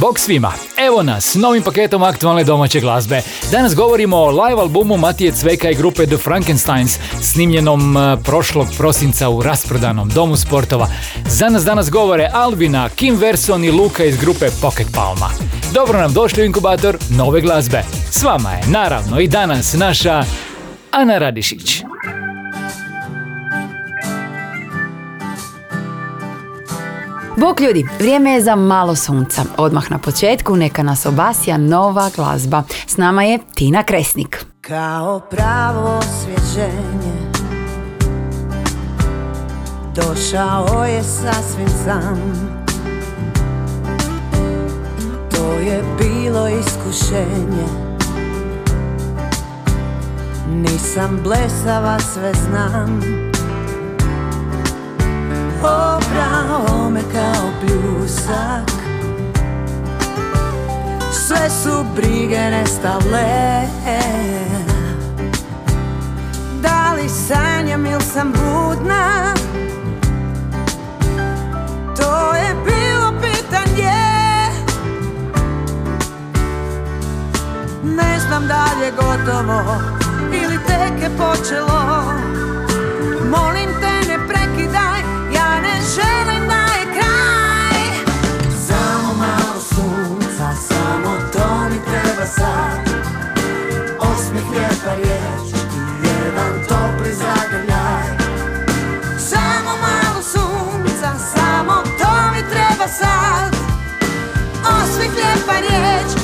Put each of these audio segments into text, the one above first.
Bog svima, evo nas, novim paketom aktualne domaće glazbe. Danas govorimo o live albumu Matije Cveka i grupe The Frankensteins, snimljenom e, prošlog prosinca u rasprodanom Domu sportova. Za nas danas govore Albina, Kim Verson i Luka iz grupe Pocket Palma. Dobro nam došli u inkubator nove glazbe. S vama je, naravno, i danas naša Ana Radišić. Bok ljudi, vrijeme je za malo sunca. Odmah na početku neka nas obasja nova glazba. S nama je Tina Kresnik. Kao pravo osvježenje Došao je sasvim sam To je bilo iskušenje Nisam blesava, sve znam Obrao me kao pljusak. Sve su brige nestale. Da li sanjam ili sam budna? To je bilo pitanje. Ne znam da li je gotovo Ili tek je počelo Riječ I jedan topli zagrljaj. Samo malo sunca Samo to mi treba sad. Osmijeh lijepa riječ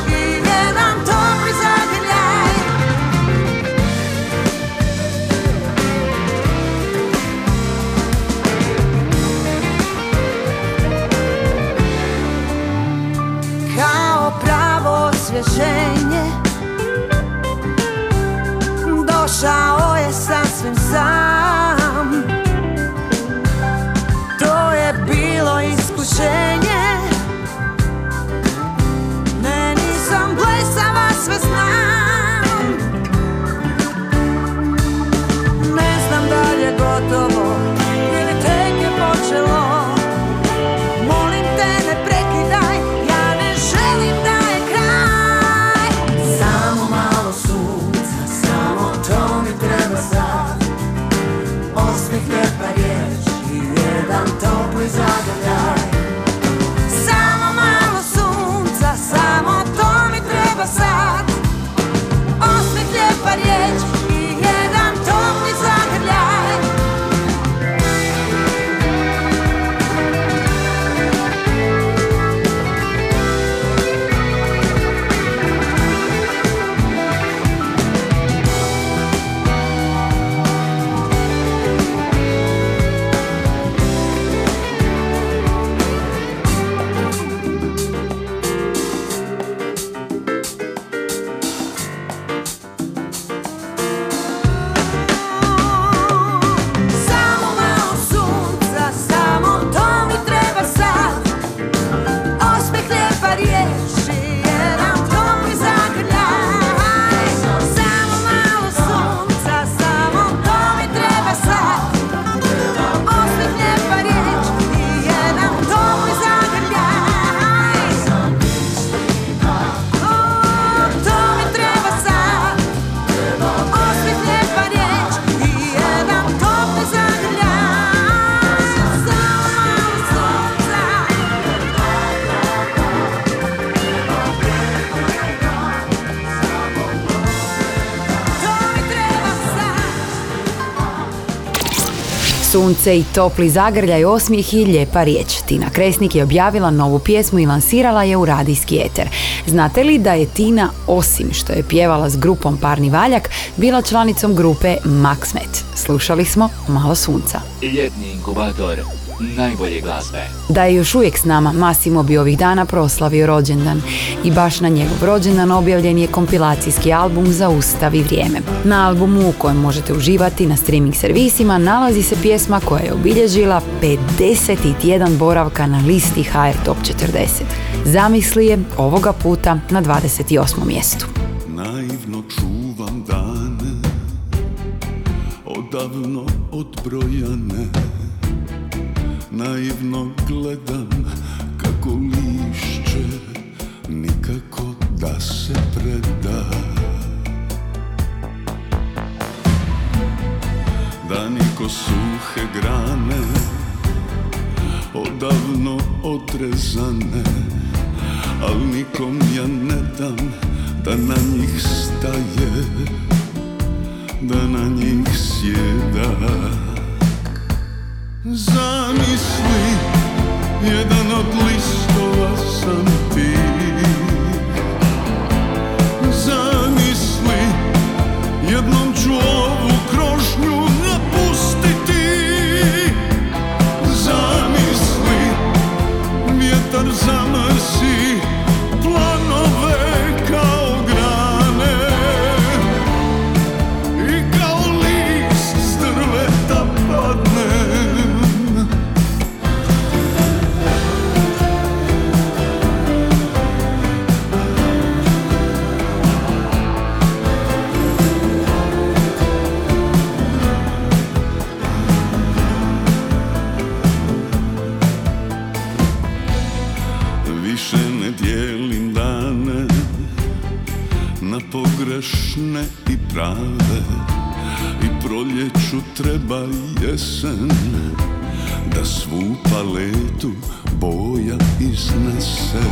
Sunce i topli zagrljaj, osmijeh i lijepa riječ. Tina Kresnik je objavila novu pjesmu i lansirala je u radijski eter. Znate li da je Tina, osim što je pjevala s grupom Parni Valjak, bila članicom grupe Maxmet? Slušali smo Malo sunca. Ljetni inkubator. Najbolje glazbe. Da je još uvijek s nama, Massimo bi ovih dana proslavio rođendan i baš na njegov rođendan objavljen je kompilacijski album za Ustav i vrijeme. Na albumu u kojem možete uživati na streaming servisima nalazi se pjesma koja je obilježila 50 tjedan boravka na listi HR Top 40. Zamisli je ovoga puta na 28. mjestu. Naivno čuvam dane Odavno odbrojane Naivno gledam kako lišće Nikako da se preda. Da niko suhe grane Odavno odrezane Al nikom ja ne dam da na njih staje Da na njih sjeda Zamisli, jedan od listova sam ti. Zamisli, jednom ću ovu krošnju napustiti. Zamisli, vjetar zamrsi pogrešne i prave I proljeću treba jesen da svu paletu boja iznese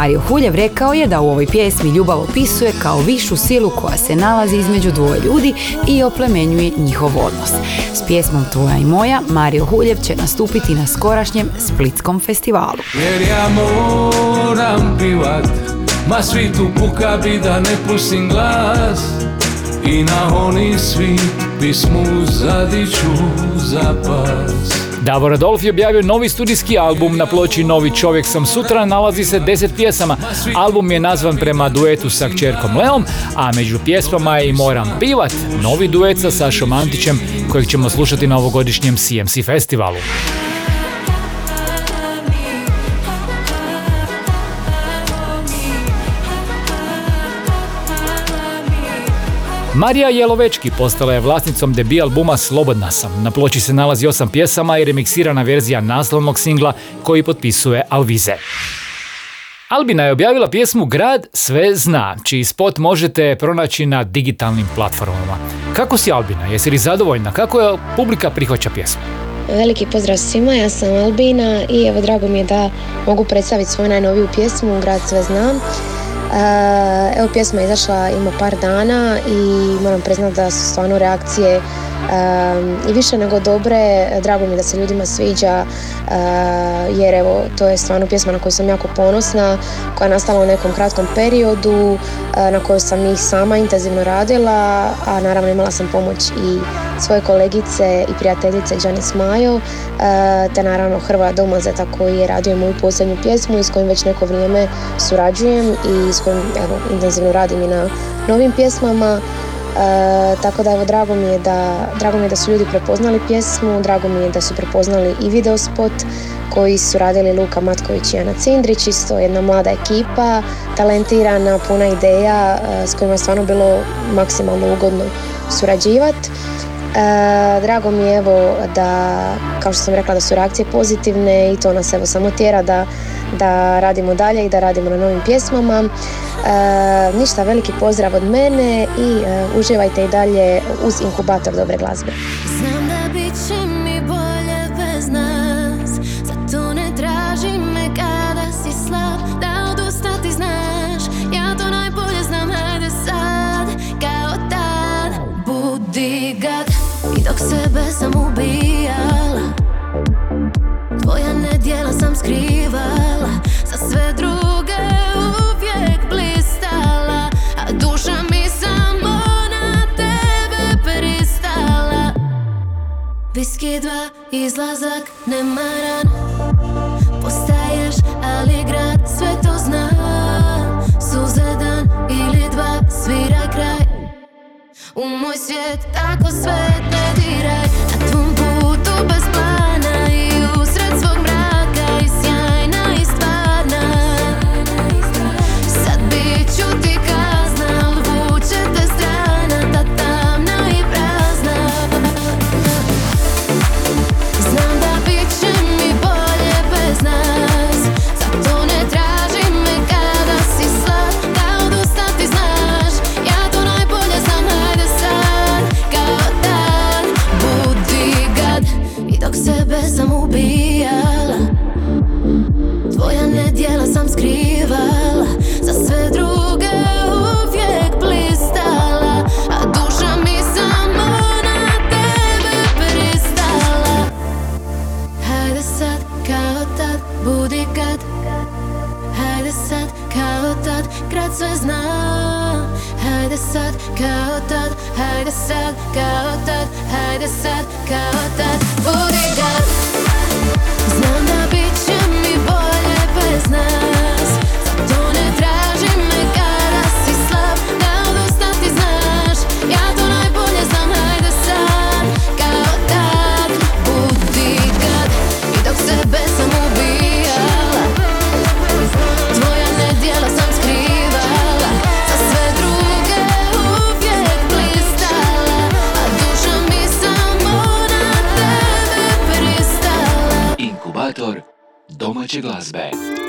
Mario Huljev rekao je da u ovoj pjesmi ljubav opisuje kao višu silu koja se nalazi između dvoje ljudi i oplemenjuje njihov odnos. S pjesmom Tvoja i moja Mario Huljev će nastupiti na skorašnjem Splitskom festivalu. Jer ja moram pivat Ma svi tu puka bi da ne pustim glas I na oni svi pismu zadiću za pas Davor Adolf je objavio novi studijski album na ploči Novi čovjek sam sutra, nalazi se 10 pjesama. Album je nazvan prema duetu sa kćerkom Leom, a među pjesmama je i Moram pivat, novi duet sa Sašom Antićem, kojeg ćemo slušati na ovogodišnjem CMC festivalu. Marija Jelovečki postala je vlasnicom debi albuma Slobodna sam. Na ploči se nalazi osam pjesama i remiksirana verzija naslovnog singla koji potpisuje Alvize. Albina je objavila pjesmu Grad sve zna, čiji spot možete pronaći na digitalnim platformama. Kako si Albina? Jesi li zadovoljna? Kako je publika prihvaća pjesmu? Veliki pozdrav svima, ja sam Albina i evo drago mi je da mogu predstaviti svoju najnoviju pjesmu Grad sve znam. E, Evo pjesma je izašla ima par dana i moram priznati da su stvarno reakcije i više nego dobre. Drago mi da se ljudima sviđa e, jer evo to je stvarno pjesma na koju sam jako ponosna koja je nastala u nekom kratkom periodu e, na kojoj sam i sama intenzivno radila, a naravno imala sam pomoć i svoje kolegice i prijateljice Janis Majo, te naravno Hrvoja Domazeta koji je radio moju posljednju pjesmu i s kojim već neko vrijeme surađujem i kojim evo, intenzivno radim i na novim pjesmama. E, tako da evo drago mi je da, drago mi je da su ljudi prepoznali pjesmu, drago mi je da su prepoznali i video spot koji su radili Luka Matković i Ana Cindrić, isto jedna mlada ekipa, talentirana, puna ideja e, s kojima je stvarno bilo maksimalno ugodno surađivati. E, drago mi je evo da, kao što sam rekla, da su reakcije pozitivne i to nas evo samo tjera da, da radimo dalje i da radimo na novim pjesmama. E, ništa, veliki pozdrav od mene i e, uživajte i dalje uz inkubator dobre glazbe. Znam da bit će mi bolje bez nas Zato ne traži me kada si slab Da odustati znaš Ja to najbolje znam, hajde sad Kao tad Budi gad I dok sebe sam ubijala Tvoja nedjela sam skrivala Za sve druge uvijek blistala A duša mi samo na tebe pristala. Viski dva, izlazak nemaran Postaješ, ali grad sve to zna Suze dan ili dva, svira kraj. U moj svijet tako sve ne dira. Sad kao tad Hajde sad domaće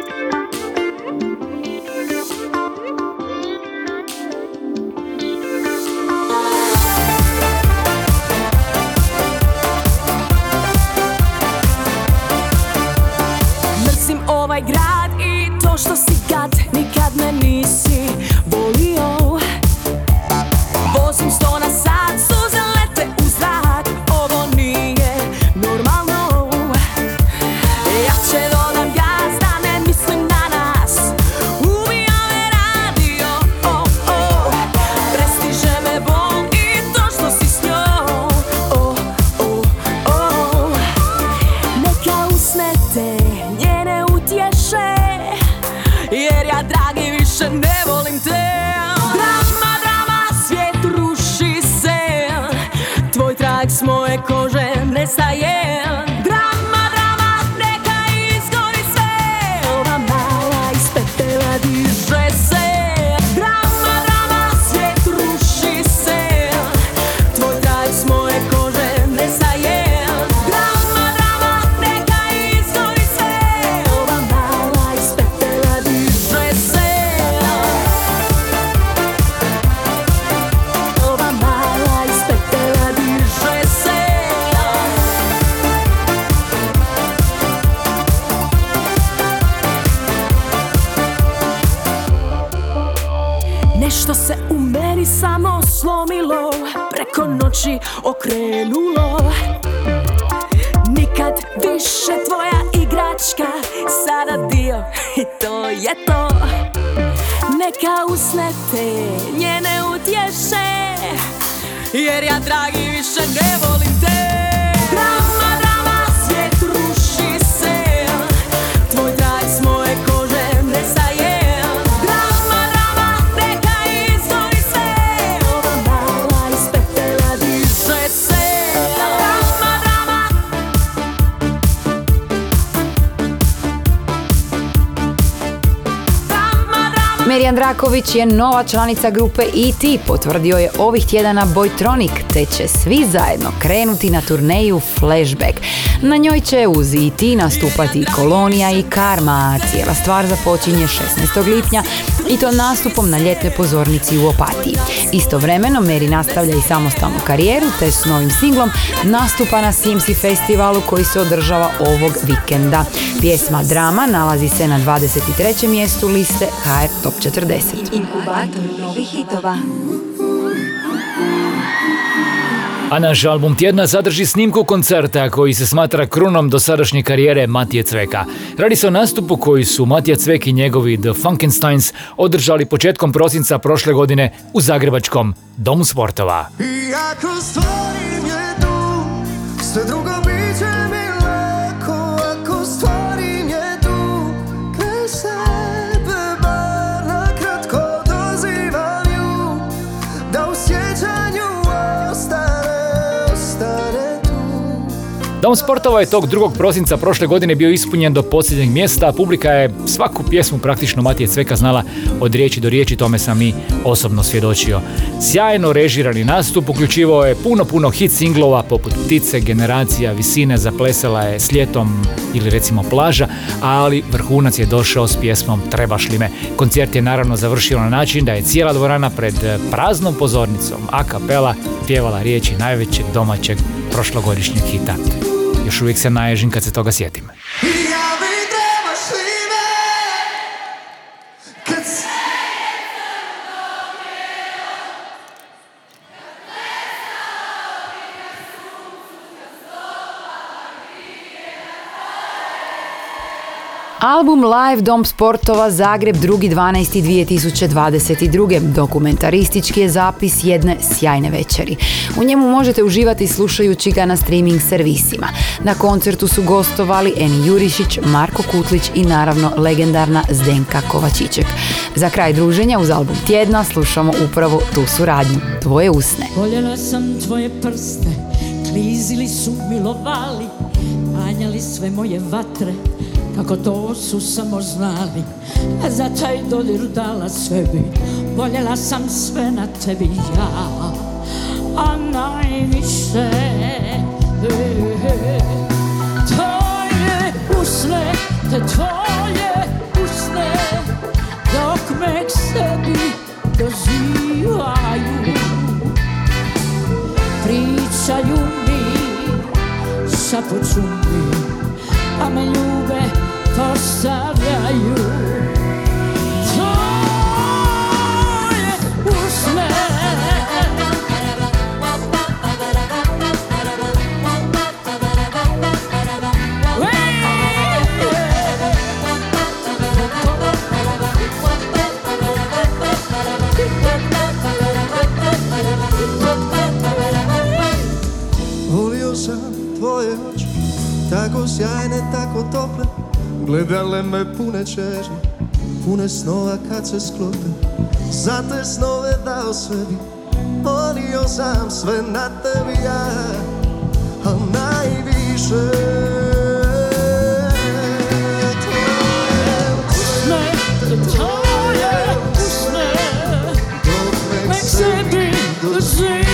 Nešto se u meni samo slomilo Preko noći okrenulo. Nikad više tvoja igračka Sada dio i to je to. Neka usne te njene utješe Jer ja dragi više ne volim te Merijan Draković je nova članica grupe E.T. Potvrdio je ovih tjedana Boytronic, te će svi zajedno krenuti na turneju Flashback. Na njoj će uz E.T. nastupati Kolonija i Karma, a cijela stvar započinje 16. lipnja i to nastupom na ljetnoj pozornici u Opatiji. Istovremeno Meri nastavlja i samostalnu karijeru, te s novim singlom nastupa na Simsi festivalu koji se održava ovog vikenda. Pjesma Drama nalazi se na 23. mjestu liste HR Top 40. Inkubator novih hitova. A naš album tjedna sadrži snimku koncerta koji se smatra krunom dosadašnje karijere Matije Cveka. Radi se o nastupu koji su Matija Cvek i njegovi The Funkensteins održali početkom prosinca prošle godine u Zagrebačkom Domu sportova. I ako stvorim jednu Sve drugo bit će Dom sportova je tog 2. prosinca prošle godine bio ispunjen do posljednjeg mjesta, publika je svaku pjesmu praktično Matije Cveka znala od riječi do riječi, tome sam i osobno svjedočio. Sjajno režirani nastup uključivao je puno, puno hit singlova poput Ptice, Generacija, Visine, zaplesala je s ljetom ili recimo plaža, ali vrhunac je došao s pjesmom Trebaš li me. Koncert je naravno završio na način da je cijela dvorana pred praznom pozornicom a kapela pjevala riječi najvećeg domaćeg prošlogodišnjeg hita. Još uvijek se naježim kad se toga sjetim. Album Live Dom sportova Zagreb 2.12.2022. Dokumentaristički je zapis jedne sjajne večeri. U njemu možete uživati slušajući ga na streaming servisima. Na koncertu su gostovali Eni Jurišić, Marko Kutlić i naravno legendarna Zdenka Kovačićek. Za kraj druženja uz album tjedna slušamo upravo tu suradnju, Tvoje usne. Voljela sam tvoje prste, klizili su milovali, panjali sve moje vatre, kako to su samo znali. A za taj dodir dala sebi, voljela sam sve na tebi ja, a najviše tvoje usne, te tvoje usne, dok me k sebi dozivaju. Pričaju mi, šapuću mi, a me ljube postavljaju. Sjajne, tako tople Gledale me pune čežnje Pune snova kad se sklope Za te snove dao sebi Volio sam sve na tebi ja Al najviše tvoje usne, sebi dozivaju.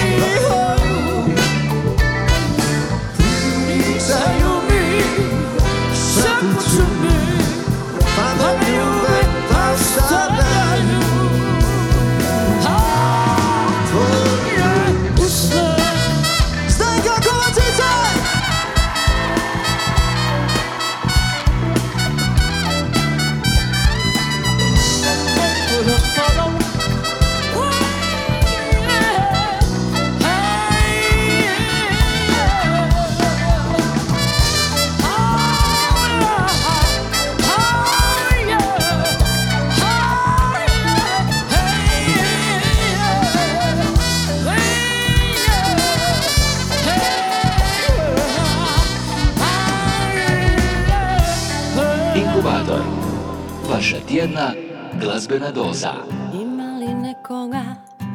Doza. Ima li nekoga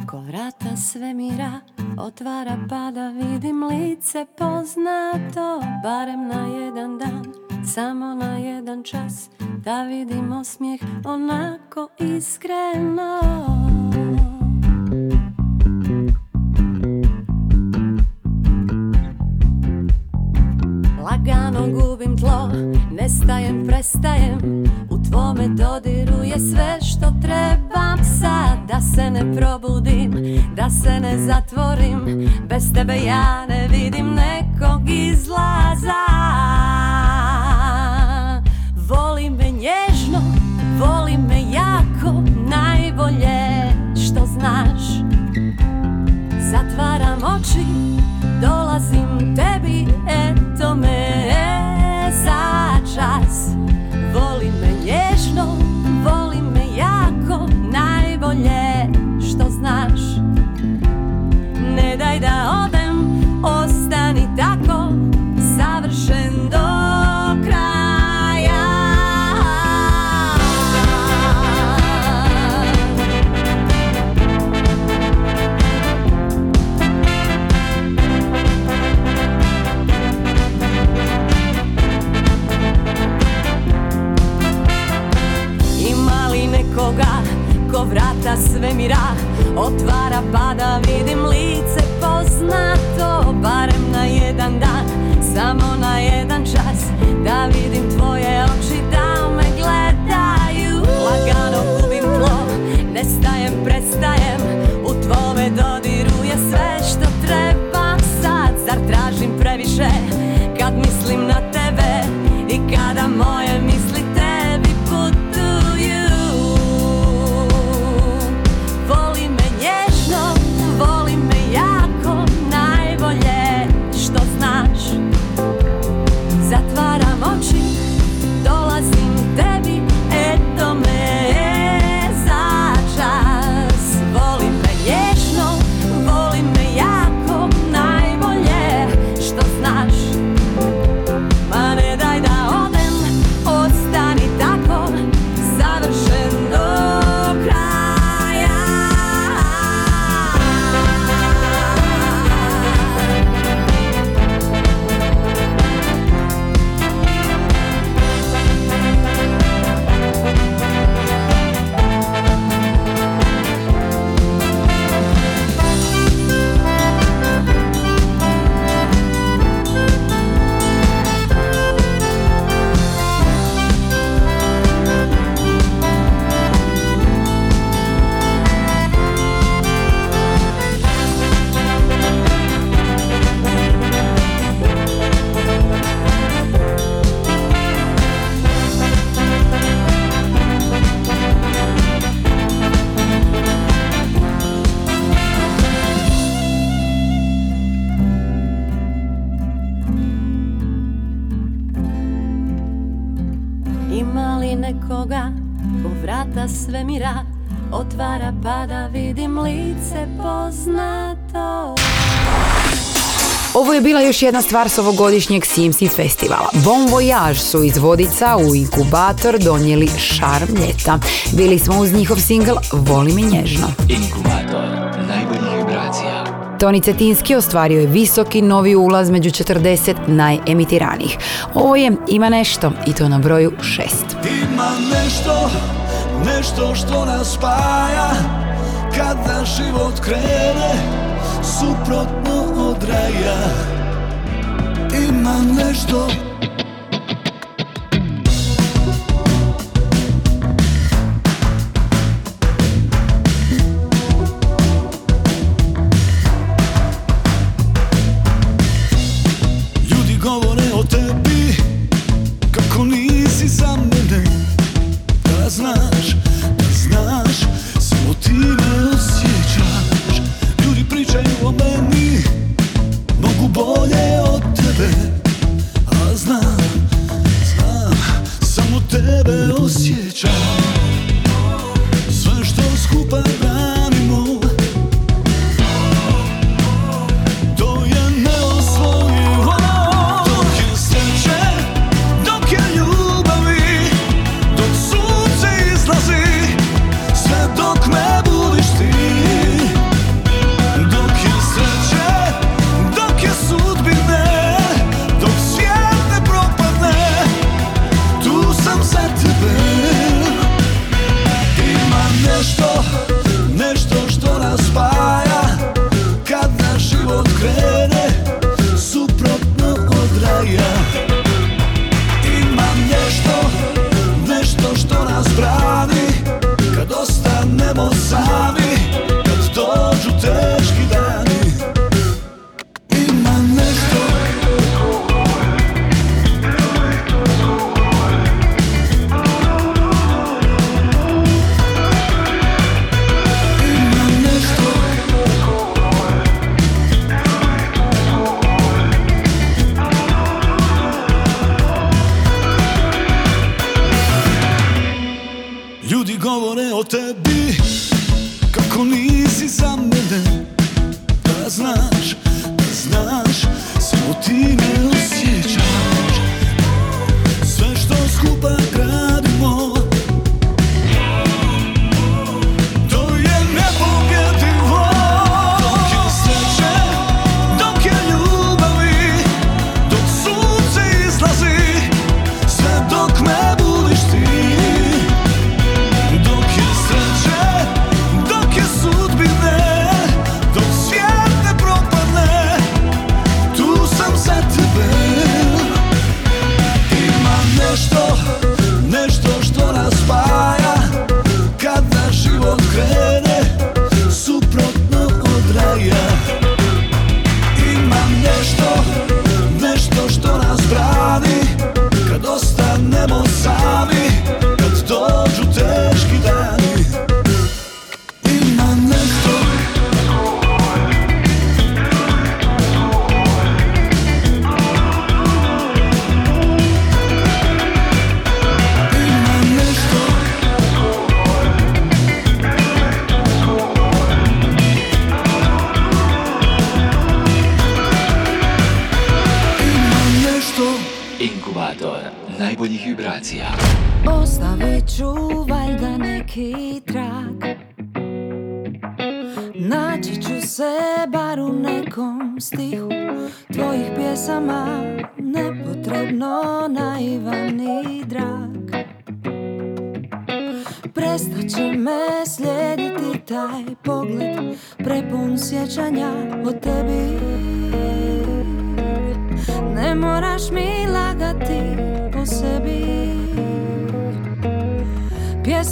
ko vrata svemira otvara pa da vidim lice poznato barem na jedan dan samo na jedan čas da vidim osmijeh onako iskreno Lagano gubim tlo, nestajem, prestajem U tvome dodiru je sve što trebam. Sad Da se ne probudim, da se ne zatvorim. Bez tebe ja ne vidim nekog izlaza. Voli me nježno, voli me jako Najbolje što znaš. Zatvaram oči, dolazim tebi, eto me još jedna stvar s ovogodišnjeg CMC festivala. Bon Voyage su iz Vodica u inkubator donijeli šarm ljeta. Bili smo uz njihov singl Voli me nježno. Inkubator, najbolja vibracija. Toni Cetinski ostvario je visoki novi ulaz među 40 najemitiranih. Ovo je Ima nešto i to na broju 6. Ima nešto, nešto što nas spaja Kad naš život krene, suprotno od raja imam nešto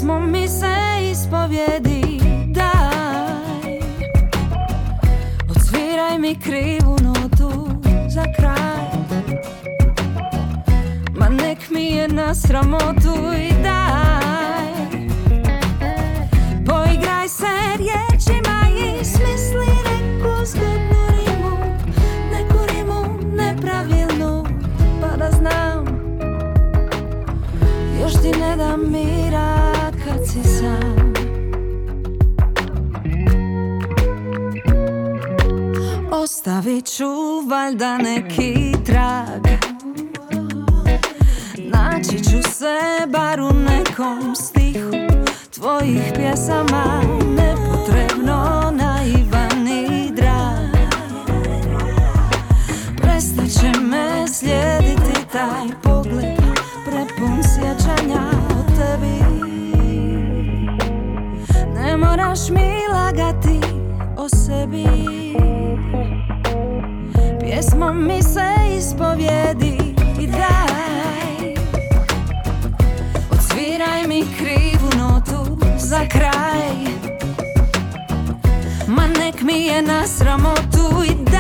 Pjesmom mi se ispovjedi Daj. Odsviraj mi krivu notu za kraj. Ma nek mi je na sramotu i daj. Poigraj se riječima i smisli neku zgodnu rimu Neku rimu nepravilnu pa da znam. Još ti ne dam mira Ostavit ću valjda neki trag. Naći ću se bar u nekom stihu. Tvojih pjesama Nepotrebno naivan i drag. Prestat će me slijediti taj pogled Prepun sjećanja o tebi. Ne moraš mi lagati o sebi Pjesmom mi se ispovjedi i daj. Odsviraj mi krivu notu za kraj. Ma nek mi je na sramotu i daj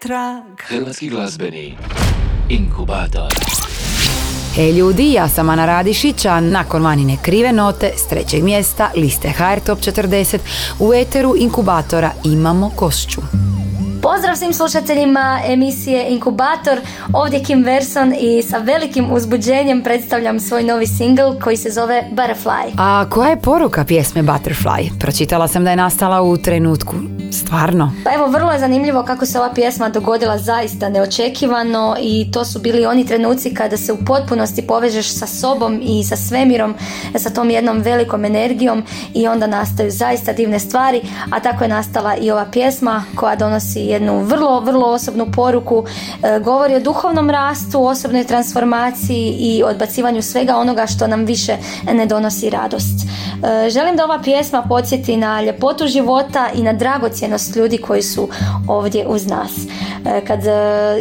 trag Hrvatski glazbeni inkubator. Hej ljudi, ja sam Ana Radišić, a nakon vanine krive note s trećeg mjesta liste HR Top 40 u eteru inkubatora imamo košću. Pozdrav svim slušateljima emisije Inkubator, ovdje Kim Verson i sa velikim uzbuđenjem predstavljam svoj novi single koji se zove Butterfly. A koja je poruka pjesme Butterfly? Pročitala sam da je nastala u trenutku. Stvarno? Pa evo, vrlo je zanimljivo kako se ova pjesma dogodila zaista neočekivano i to su bili oni trenuci kada se u potpunosti povežeš sa sobom i sa svemirom, sa tom jednom velikom energijom i onda nastaju zaista divne stvari, a tako je nastala i ova pjesma koja donosi jednu vrlo, vrlo osobnu poruku, e, govori o duhovnom rastu, osobnoj transformaciji i odbacivanju svega onoga što nam više ne donosi radost. E, Želim da ova pjesma podsjeti na ljepotu života i na dragocjenost ljudi koji su ovdje uz nas. E, Kad e,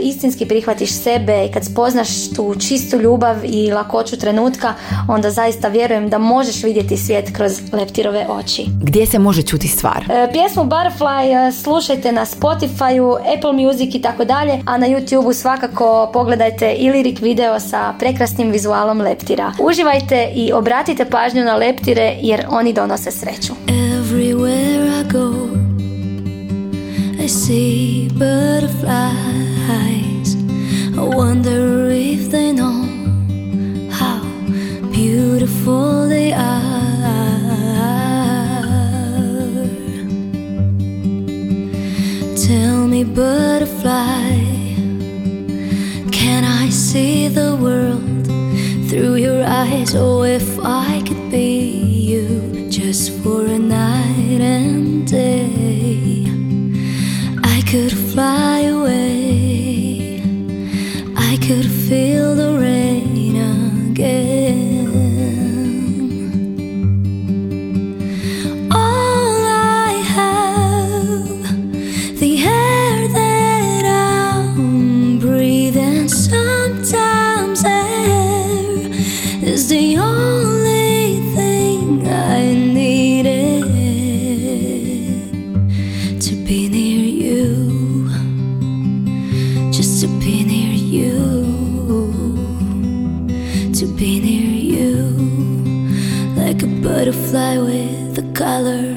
istinski prihvatiš sebe i kad spoznaš tu čistu ljubav i lakoću trenutka, onda zaista vjerujem da možeš vidjeti svijet kroz leptirove oči. Gdje se može čuti stvar? Pjesmu Butterfly slušajte na Spotifyu, Apple Music i tako dalje, a na YouTubeu svakako pogledajte i lirik video sa prekrasnim vizualom leptira. Uživajte i obratite pažnju na leptire jer oni donose sreću. Everywhere I go, I see butterflies. I wonder if they know how beautiful they are. Tell me, butterfly, can I see the world through your eyes? Oh, if I could be you just for a night and day, I could fly away. I could feel the rain again. Color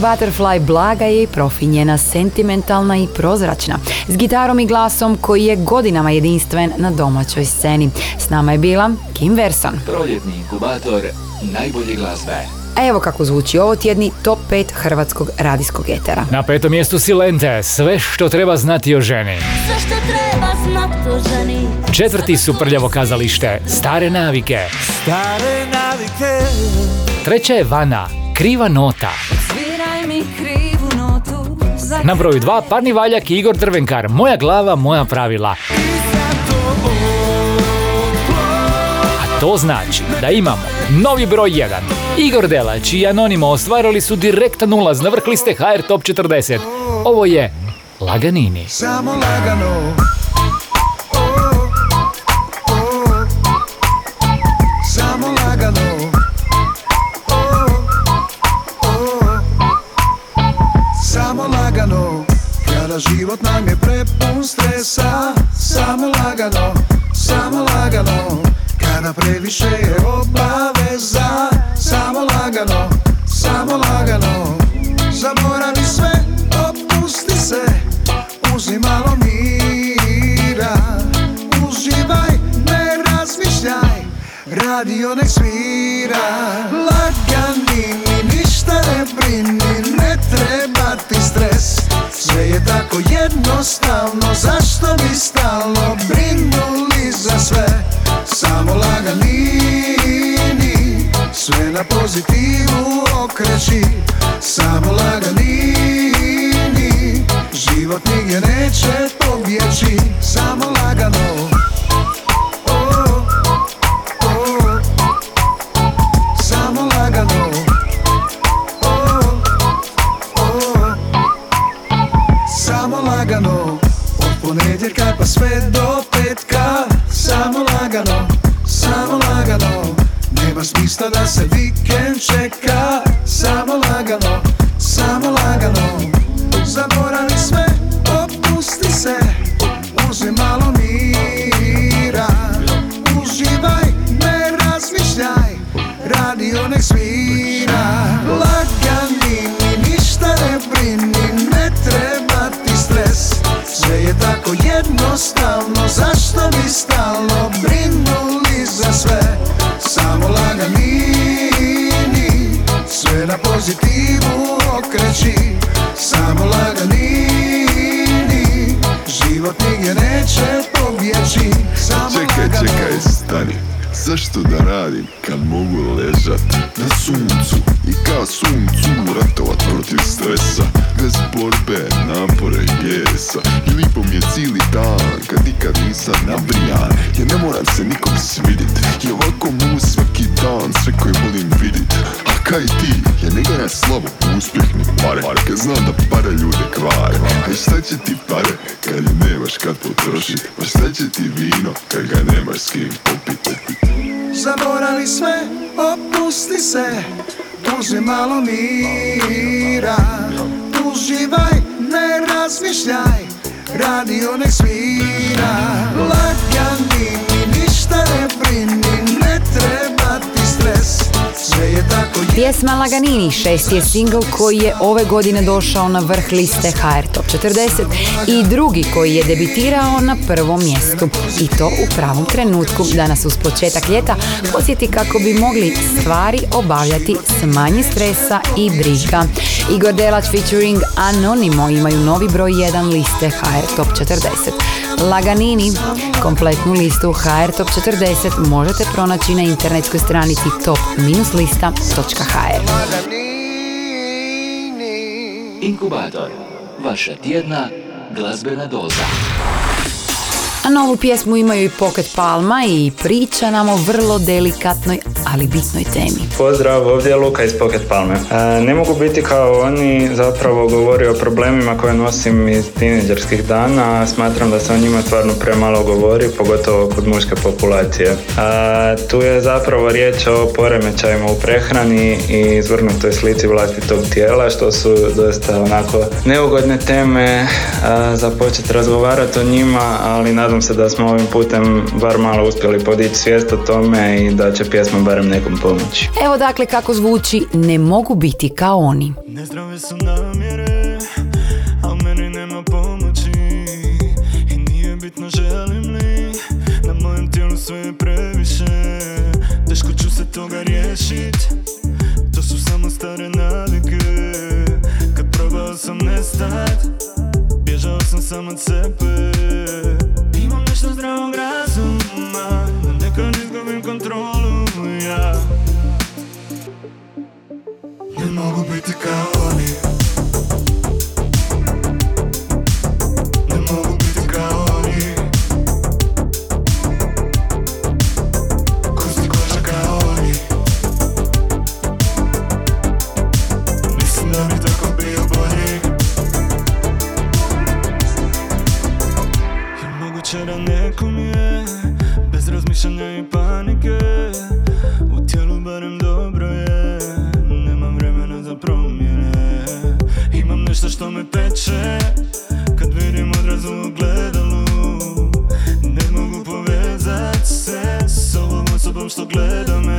Butterfly blaga je i profinjena, sentimentalna i prozračna, s gitarom i glasom koji je godinama jedinstven na domaćoj sceni. S nama je bila Kim Verson. Proljetni inkubator najbolje glazbe. A evo kako zvuči ovo tjedni top 5 hrvatskog radijskog etera. Na petom mjestu Silente, sve što treba znati o ženi. Sve što treba znat o ženi Četvrti su prljavo kazalište, stare navike. Stare navike Treća je Vana, kriva nota. Na broju dva Parni Valjak i Igor Drvenkar, moja glava, moja pravila. A to znači da imamo novi broj 1. Igor Delać i Anonimo ostvarili su direktan ulaz na vrh liste HR Top 40. Ovo je Laganini. Samo lagano lagano Samo lagano. Kada previše je obaveza Samo lagano Samo lagano. Zaboravi sve Opusti se Uzmi malo mira. Uživaj, ne razmišljaj Radio nek svira. Lagani mi ništa ne brini Sve je tako jednostavno Zašto bi stalno brinuli za sve? Samo laganini Sve na pozitivu okreći. Samo laganini Život nigdje neće pobjeći. Samo lagano smisla da se vikend čeka Samo Život nigdje neće pobjeći Samo Čekaj, lagano. čekaj, stani. Zašto da radim kad mogu ležat na suncu I kao suncu ratovat protiv stresa? Bez borbe, napore, jesa. I lipo mi je cijeli dan kad nikad nisam nabrijan Jer ne moram se nikom svidit. I ovako mogu svaki dan sve koji volim vidit kaj ti, ja ne gledam slavo uspjeh ni pare. Kad znam da pare ljude kvare A šta će ti pare kad je nemaš kad potrošit Pa šta će ti vino kad ga nemaš s kim popit, Zaboravi sve, opusti se Uzmi malo mira. Uživaj, ne razmišljaj Radio ne svira. Lagani mi ništa ne brini Pjesma Laganini šesti je singl koji je ove godine došao na vrh liste HR Top 40 i drugi koji je debitirao na prvom mjestu. I to u pravom trenutku da nas uz početak ljeta posjeti kako bi mogli stvari obavljati s manje stresa i briga. Igor Delač featuring Anonimo imaju novi broj 1 liste HR Top 40. Laganini, kompletnu listu HR Top 40 možete pronaći na internetskoj stranici Inkubator. Vaša tjedna glazbena doza. A novu pjesmu imaju i Pocket Palma i priča nam o vrlo delikatnoj, ali bitnoj temi. Pozdrav, ovdje je Luka iz Pocket Palme. E, ne mogu biti kao oni, zapravo govori o problemima koje nosim iz tineđerskih dana, a smatram da se o njima stvarno premalo govori, pogotovo kod muške populacije. E, tu je zapravo riječ o poremećajima u prehrani i izvrnutoj slici vlastitog tijela, što su dosta onako neugodne teme e, za početi razgovarati o njima, ali nadam se da smo ovim putem bar malo uspjeli podići svijest o tome i da će pjesma barem nekom pomoći. Evo dakle kako zvuči Ne mogu biti kao oni. Nezdrave su namjere, a meni nema pomoći I nije bitno želim li, na mojem tijelu sve je previše Teško ću se toga riješit, to su samo stare navike Kad probao sam nestat, bježao sam sam od sebe nešto zdravog razuma, da nekad izgubim kontrolu ja Ne mogu biti kao oni ovom osobom što gleda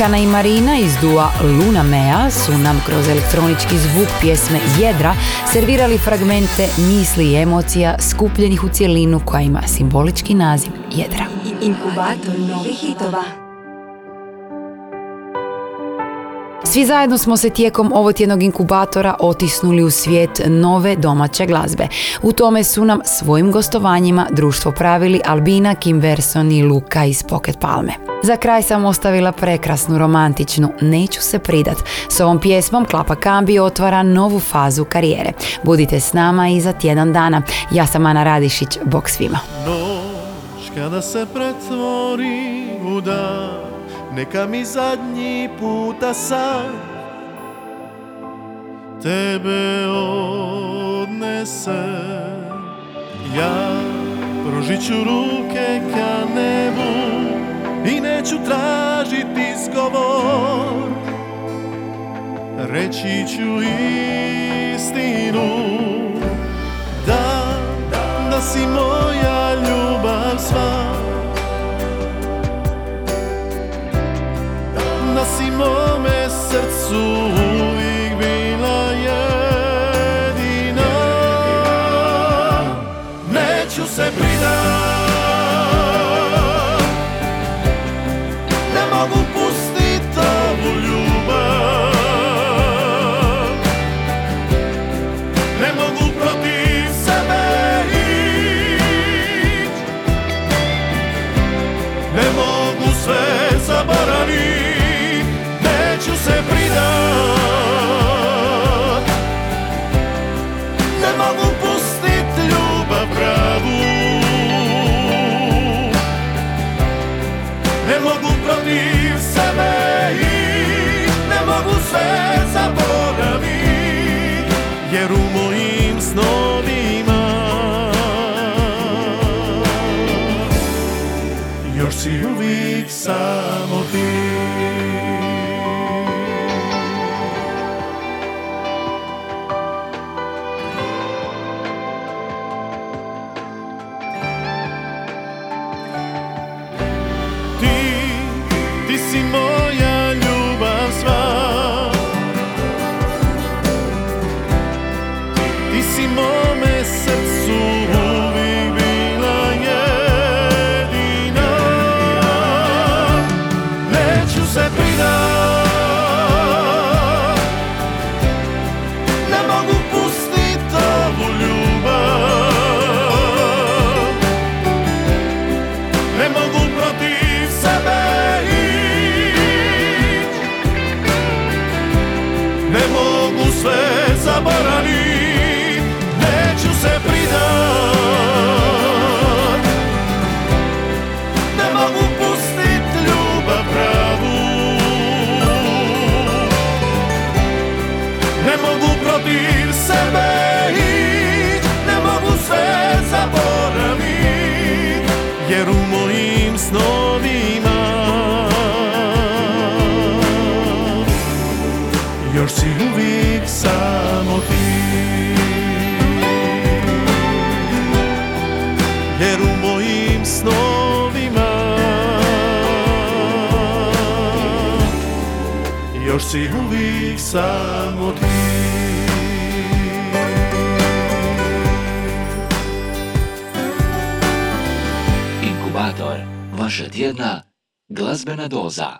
Tihana i Marina iz dua Luna Mea su nam kroz elektronički zvuk pjesme Jedra servirali fragmente misli i emocija skupljenih u cjelinu koja ima simbolički naziv Jedra. Inkubator novih hitova. Svi zajedno smo se tijekom ovotjednog inkubatora otisnuli u svijet nove domaće glazbe. U tome su nam svojim gostovanjima društvo pravili Albina, Kim Verson i Luka iz Pocket Palme. Za kraj sam ostavila prekrasnu romantičnu Neću se pridat. S ovom pjesmom Klapa Kambi otvara novu fazu karijere. Budite s nama i za tjedan dana. Ja sam Ana Radišić, bok svima. Noć kada se pretvori u dan Neka mi zadnji puta sad Tebe odnese. Ja prožit ću ruke ka nebu I neću tražiti izgovor. Reći ću istinu Da, da si moja ljubav sva mome srcu samo ti Inkubator, vaša tjedna glazbena doza.